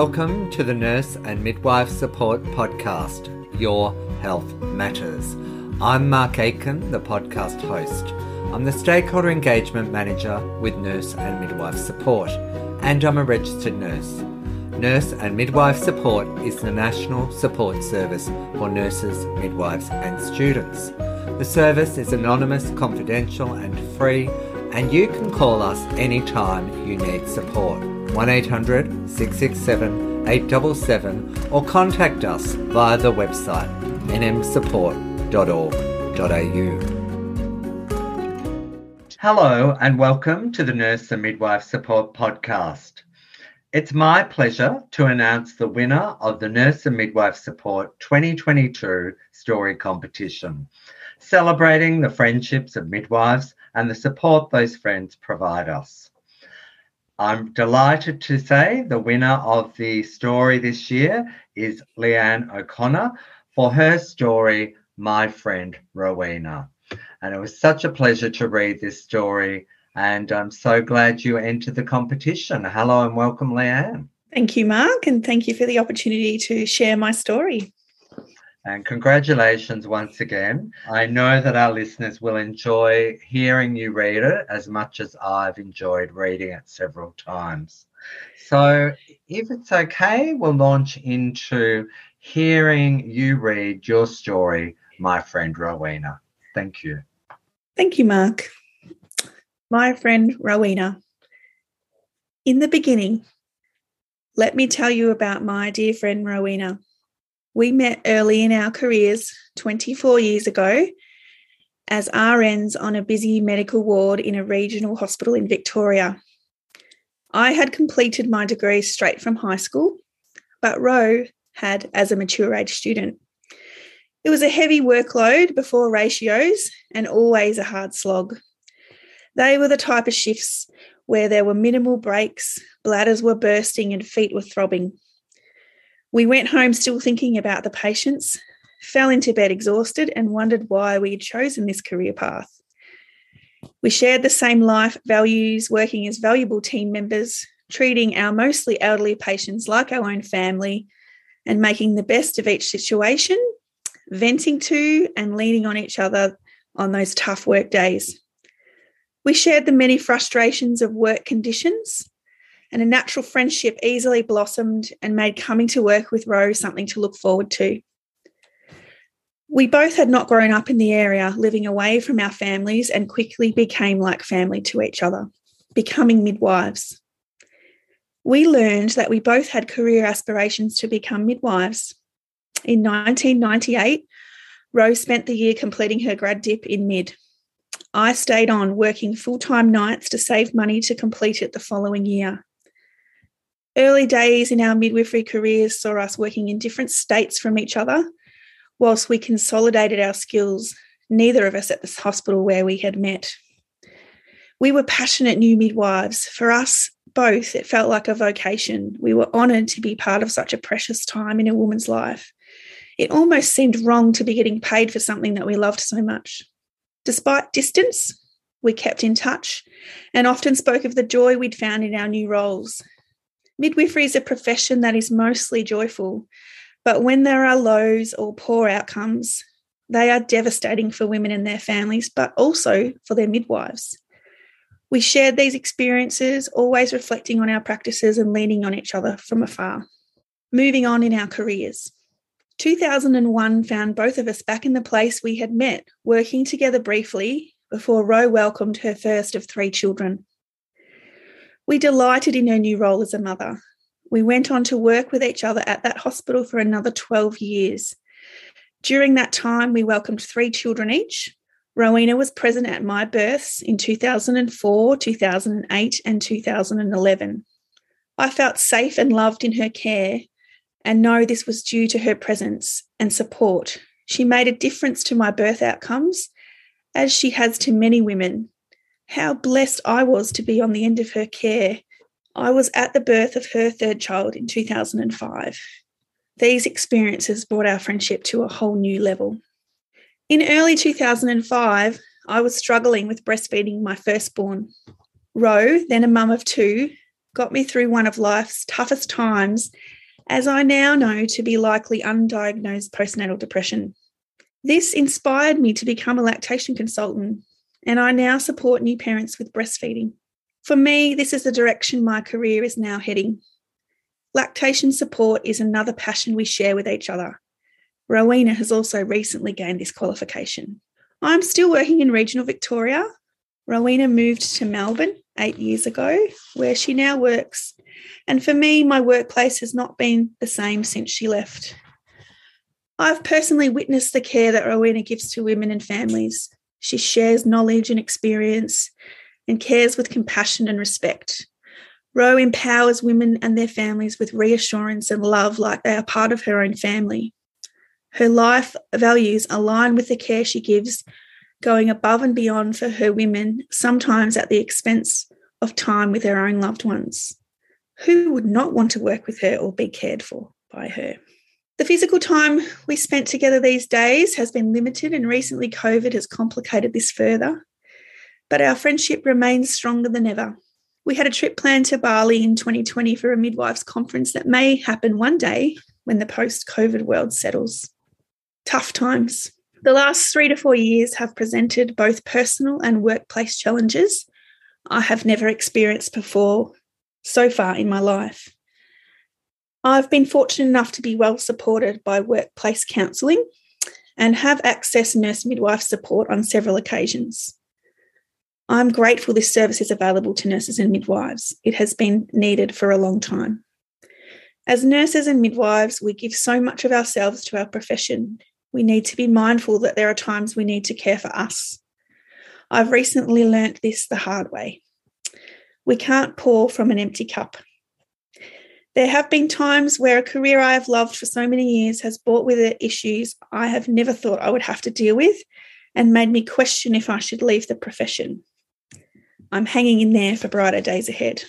welcome to the Nurse and Midwife Support Podcast, Your Health Matters. I'm Mark Aiken, the podcast host. I'm the Stakeholder Engagement Manager with Nurse and Midwife Support, and I'm a registered nurse. Nurse and Midwife Support is the national support service for nurses, midwives, and students. The service is anonymous, confidential, and free, and you can call us anytime you need support. 1800 667 877 or contact us via the website nmsupport.org.au. Hello and welcome to the Nurse and Midwife Support Podcast. It's my pleasure to announce the winner of the Nurse and Midwife Support 2022 Story Competition, celebrating the friendships of midwives and the support those friends provide us. I'm delighted to say the winner of the story this year is Leanne O'Connor for her story, My Friend Rowena. And it was such a pleasure to read this story. And I'm so glad you entered the competition. Hello and welcome, Leanne. Thank you, Mark, and thank you for the opportunity to share my story. And congratulations once again. I know that our listeners will enjoy hearing you read it as much as I've enjoyed reading it several times. So, if it's okay, we'll launch into hearing you read your story, my friend Rowena. Thank you. Thank you, Mark. My friend Rowena. In the beginning, let me tell you about my dear friend Rowena. We met early in our careers 24 years ago as RNs on a busy medical ward in a regional hospital in Victoria. I had completed my degree straight from high school, but Ro had as a mature age student. It was a heavy workload before ratios and always a hard slog. They were the type of shifts where there were minimal breaks, bladders were bursting, and feet were throbbing. We went home still thinking about the patients, fell into bed exhausted, and wondered why we had chosen this career path. We shared the same life values, working as valuable team members, treating our mostly elderly patients like our own family, and making the best of each situation, venting to and leaning on each other on those tough work days. We shared the many frustrations of work conditions and a natural friendship easily blossomed and made coming to work with Rose something to look forward to. We both had not grown up in the area, living away from our families, and quickly became like family to each other, becoming midwives. We learned that we both had career aspirations to become midwives. In 1998, Rose spent the year completing her grad dip in mid. I stayed on working full time nights to save money to complete it the following year. Early days in our midwifery careers saw us working in different states from each other. Whilst we consolidated our skills, neither of us at this hospital where we had met. We were passionate new midwives. For us both, it felt like a vocation. We were honoured to be part of such a precious time in a woman's life. It almost seemed wrong to be getting paid for something that we loved so much. Despite distance, we kept in touch and often spoke of the joy we'd found in our new roles Midwifery is a profession that is mostly joyful, but when there are lows or poor outcomes, they are devastating for women and their families, but also for their midwives. We shared these experiences, always reflecting on our practices and leaning on each other from afar. Moving on in our careers. 2001 found both of us back in the place we had met, working together briefly before Ro welcomed her first of three children. We delighted in her new role as a mother. We went on to work with each other at that hospital for another 12 years. During that time, we welcomed three children each. Rowena was present at my births in 2004, 2008, and 2011. I felt safe and loved in her care and know this was due to her presence and support. She made a difference to my birth outcomes, as she has to many women, how blessed I was to be on the end of her care. I was at the birth of her third child in 2005. These experiences brought our friendship to a whole new level. In early 2005, I was struggling with breastfeeding my firstborn. Ro, then a mum of two, got me through one of life's toughest times, as I now know to be likely undiagnosed postnatal depression. This inspired me to become a lactation consultant, and I now support new parents with breastfeeding. For me, this is the direction my career is now heading. Lactation support is another passion we share with each other. Rowena has also recently gained this qualification. I'm still working in regional Victoria. Rowena moved to Melbourne eight years ago, where she now works. And for me, my workplace has not been the same since she left. I've personally witnessed the care that Rowena gives to women and families. She shares knowledge and experience and cares with compassion and respect. Ro empowers women and their families with reassurance and love like they are part of her own family. Her life values align with the care she gives, going above and beyond for her women, sometimes at the expense of time with their own loved ones. Who would not want to work with her or be cared for by her? The physical time we spent together these days has been limited, and recently COVID has complicated this further but our friendship remains stronger than ever. We had a trip planned to Bali in 2020 for a midwives conference that may happen one day when the post COVID world settles. Tough times. The last three to four years have presented both personal and workplace challenges I have never experienced before so far in my life. I've been fortunate enough to be well supported by workplace counselling and have accessed nurse midwife support on several occasions. I'm grateful this service is available to nurses and midwives. It has been needed for a long time. As nurses and midwives, we give so much of ourselves to our profession. We need to be mindful that there are times we need to care for us. I've recently learnt this the hard way. We can't pour from an empty cup. There have been times where a career I have loved for so many years has brought with it issues I have never thought I would have to deal with and made me question if I should leave the profession. I'm hanging in there for brighter days ahead.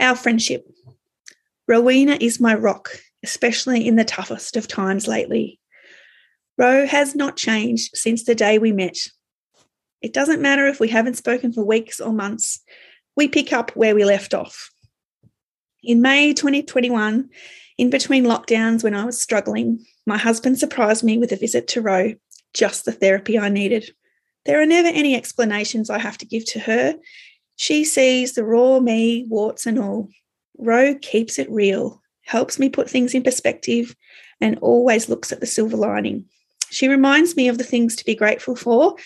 Our friendship. Rowena is my rock, especially in the toughest of times lately. Ro has not changed since the day we met. It doesn't matter if we haven't spoken for weeks or months, we pick up where we left off. In May 2021, in between lockdowns when I was struggling, my husband surprised me with a visit to Ro, just the therapy I needed. There are never any explanations I have to give to her. She sees the raw me, warts and all. Ro keeps it real, helps me put things in perspective, and always looks at the silver lining. She reminds me of the things to be grateful for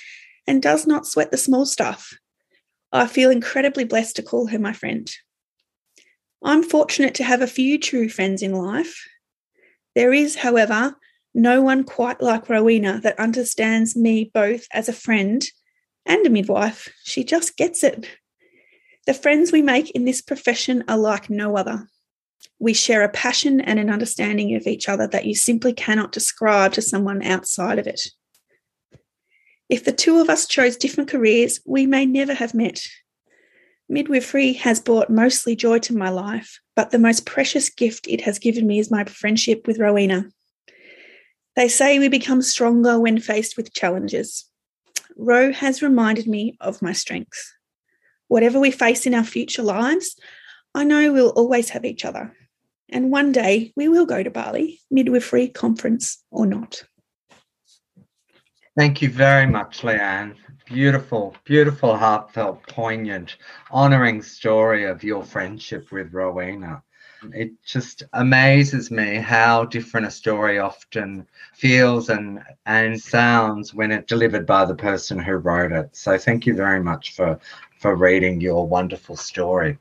and does not sweat the small stuff. I feel incredibly blessed to call her my friend. I'm fortunate to have a few true friends in life. There is, however, no one quite like Rowena that understands me both as a friend and a midwife. She just gets it. The friends we make in this profession are like no other. We share a passion and an understanding of each other that you simply cannot describe to someone outside of it. If the two of us chose different careers, we may never have met. Midwifery has brought mostly joy to my life, but the most precious gift it has given me is my friendship with Rowena. They say we become stronger when faced with challenges. Ro has reminded me of my strengths. Whatever we face in our future lives, I know we'll always have each other. And one day we will go to Bali, midwifery conference or not. Thank you very much, Leanne. Beautiful, beautiful, heartfelt, poignant, honouring story of your friendship with Rowena. Mm. It just amazes me how different a story often feels and and sounds when it's delivered by the person who wrote it. So thank you very much for for reading your wonderful story.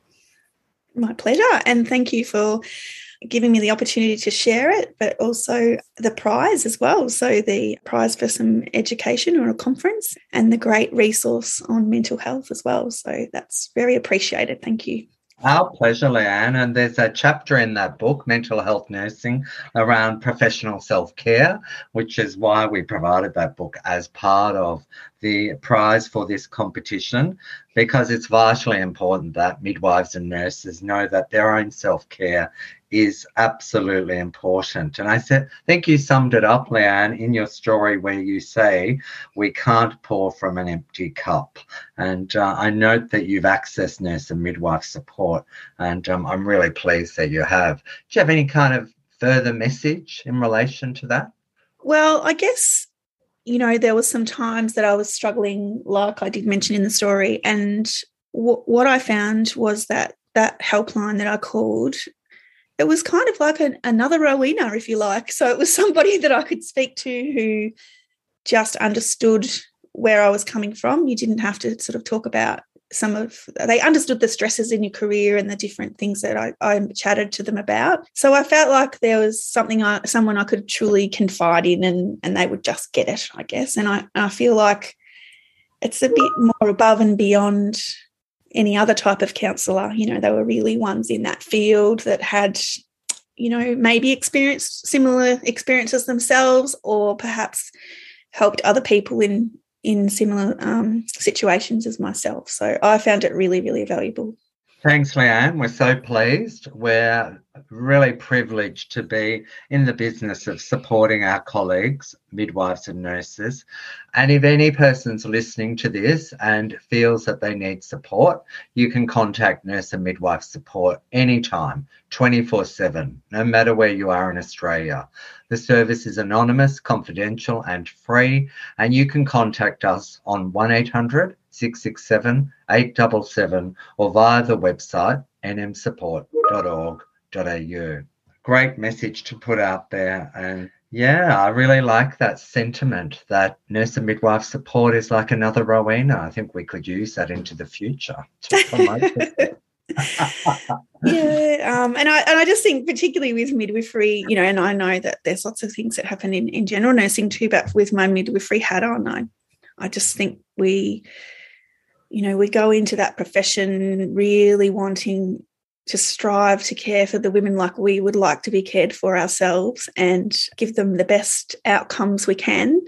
My pleasure, and thank you for giving me the opportunity to share it, but also the prize as well. So, the prize for some education or a conference, and the great resource on mental health as well. So, that's very appreciated. Thank you. Our pleasure, Leanne. And there's a chapter in that book, Mental Health Nursing, around professional self care, which is why we provided that book as part of the prize for this competition, because it's vitally important that midwives and nurses know that their own self care is absolutely important. And I said, think you summed it up, Leanne, in your story where you say we can't pour from an empty cup. And uh, I note that you've accessed nurse and midwife support, and um, I'm really pleased that you have. Do you have any kind of further message in relation to that? Well, I guess you know there was some times that I was struggling, like I did mention in the story, and w- what I found was that that helpline that I called it was kind of like an, another Rowena, if you like. So it was somebody that I could speak to who just understood where I was coming from. You didn't have to sort of talk about some of they understood the stresses in your career and the different things that I, I chatted to them about. So I felt like there was something I, someone I could truly confide in and and they would just get it, I guess. And I, I feel like it's a bit more above and beyond any other type of counsellor. You know, they were really ones in that field that had, you know, maybe experienced similar experiences themselves or perhaps helped other people in in similar um, situations as myself. So I found it really, really valuable. Thanks, Leanne. We're so pleased. We're really privileged to be in the business of supporting our colleagues, midwives and nurses. And if any person's listening to this and feels that they need support, you can contact nurse and midwife support anytime, 24 7, no matter where you are in Australia. The service is anonymous, confidential, and free, and you can contact us on 1 800 667 877 or via the website nmsupport.org au. Great message to put out there. And yeah, I really like that sentiment that nurse and midwife support is like another Rowena. I think we could use that into the future yeah, um, and I and I just think particularly with midwifery, you know, and I know that there's lots of things that happen in, in general nursing too, but with my midwifery hat on, I I just think we, you know, we go into that profession really wanting to strive to care for the women like we would like to be cared for ourselves and give them the best outcomes we can.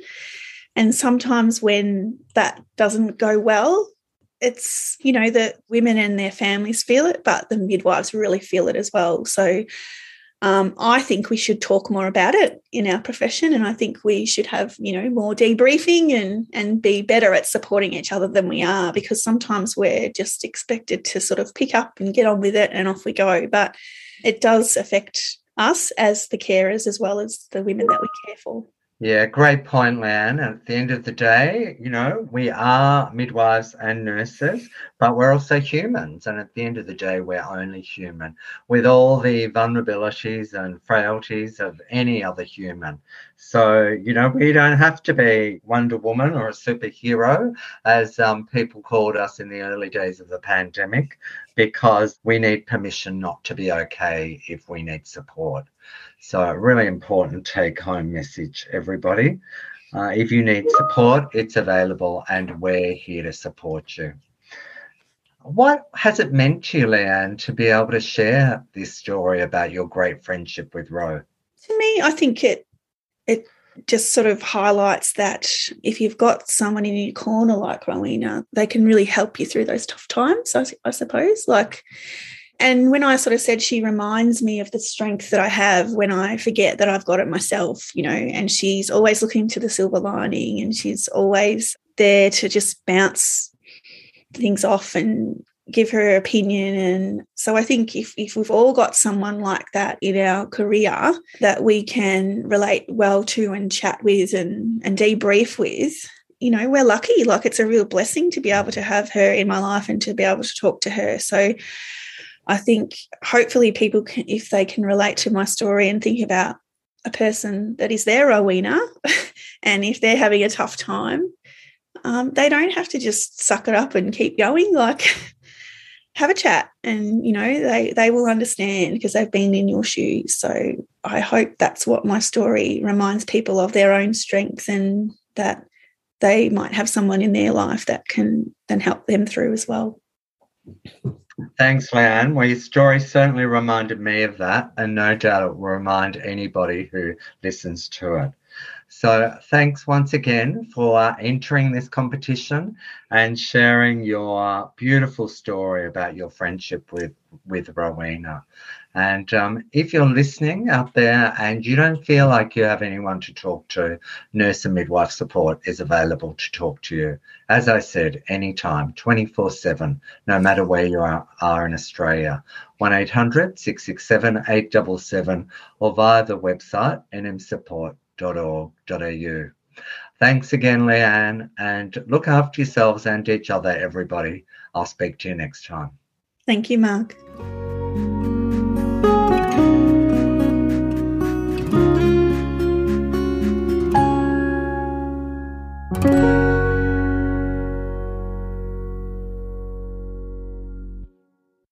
And sometimes when that doesn't go well, it's, you know, the women and their families feel it, but the midwives really feel it as well. So um, I think we should talk more about it in our profession, and I think we should have you know more debriefing and and be better at supporting each other than we are because sometimes we're just expected to sort of pick up and get on with it and off we go, but it does affect us as the carers as well as the women that we care for. Yeah, great point, Leanne. At the end of the day, you know, we are midwives and nurses, but we're also humans. And at the end of the day, we're only human with all the vulnerabilities and frailties of any other human. So, you know, we don't have to be Wonder Woman or a superhero, as um, people called us in the early days of the pandemic, because we need permission not to be okay if we need support. So, a really important take home message, everybody. Uh, if you need support, it's available and we're here to support you. What has it meant to you, Leanne, to be able to share this story about your great friendship with Ro? To me, I think it it just sort of highlights that if you've got someone in your corner like Rowena, they can really help you through those tough times, I, I suppose. Like and when I sort of said she reminds me of the strength that I have when I forget that I've got it myself, you know, and she's always looking to the silver lining and she's always there to just bounce things off and give her opinion. And so I think if, if we've all got someone like that in our career that we can relate well to and chat with and, and debrief with, you know, we're lucky. Like it's a real blessing to be able to have her in my life and to be able to talk to her. So I think hopefully people can, if they can relate to my story and think about a person that is their Rowena, and if they're having a tough time, um, they don't have to just suck it up and keep going. Like, have a chat, and you know they they will understand because they've been in your shoes. So I hope that's what my story reminds people of their own strength and that they might have someone in their life that can then help them through as well. Thanks, Leanne. Well, your story certainly reminded me of that, and no doubt it will remind anybody who listens to it. So, thanks once again for entering this competition and sharing your beautiful story about your friendship with, with Rowena. And um, if you're listening out there and you don't feel like you have anyone to talk to, nurse and midwife support is available to talk to you. As I said, anytime, 24 7, no matter where you are, are in Australia. 1 800 667 877 or via the website nmsupport.org.au. Thanks again, Leanne, and look after yourselves and each other, everybody. I'll speak to you next time. Thank you, Mark.